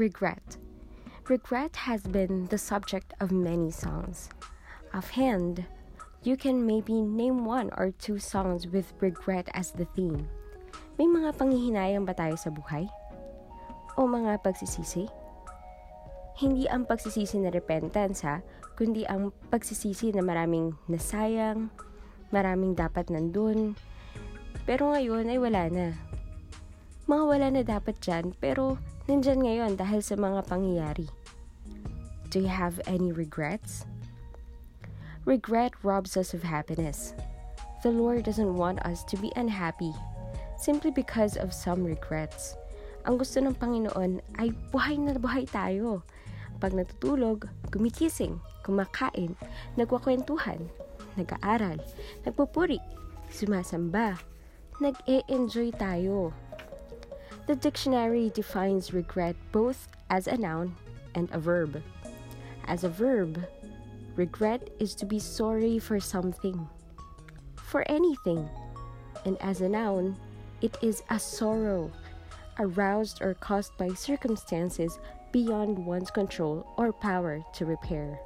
Regret. Regret has been the subject of many songs. Offhand, you can maybe name one or two songs with regret as the theme. May mga panghihinayang ba tayo sa buhay? O mga pagsisisi? Hindi ang pagsisisi na repentance ha, kundi ang pagsisisi na maraming nasayang, maraming dapat nandun, pero ngayon ay wala na. Mga wala na dapat dyan, pero nandyan ngayon dahil sa mga pangyayari. Do you have any regrets? Regret robs us of happiness. The Lord doesn't want us to be unhappy simply because of some regrets. Ang gusto ng Panginoon ay buhay na buhay tayo. Pag natutulog, gumigising, kumakain, nagwakwentuhan, nag-aaral, nagpupuri, sumasamba, nag-e-enjoy tayo. The dictionary defines regret both as a noun and a verb. As a verb, regret is to be sorry for something, for anything. And as a noun, it is a sorrow, aroused or caused by circumstances beyond one's control or power to repair.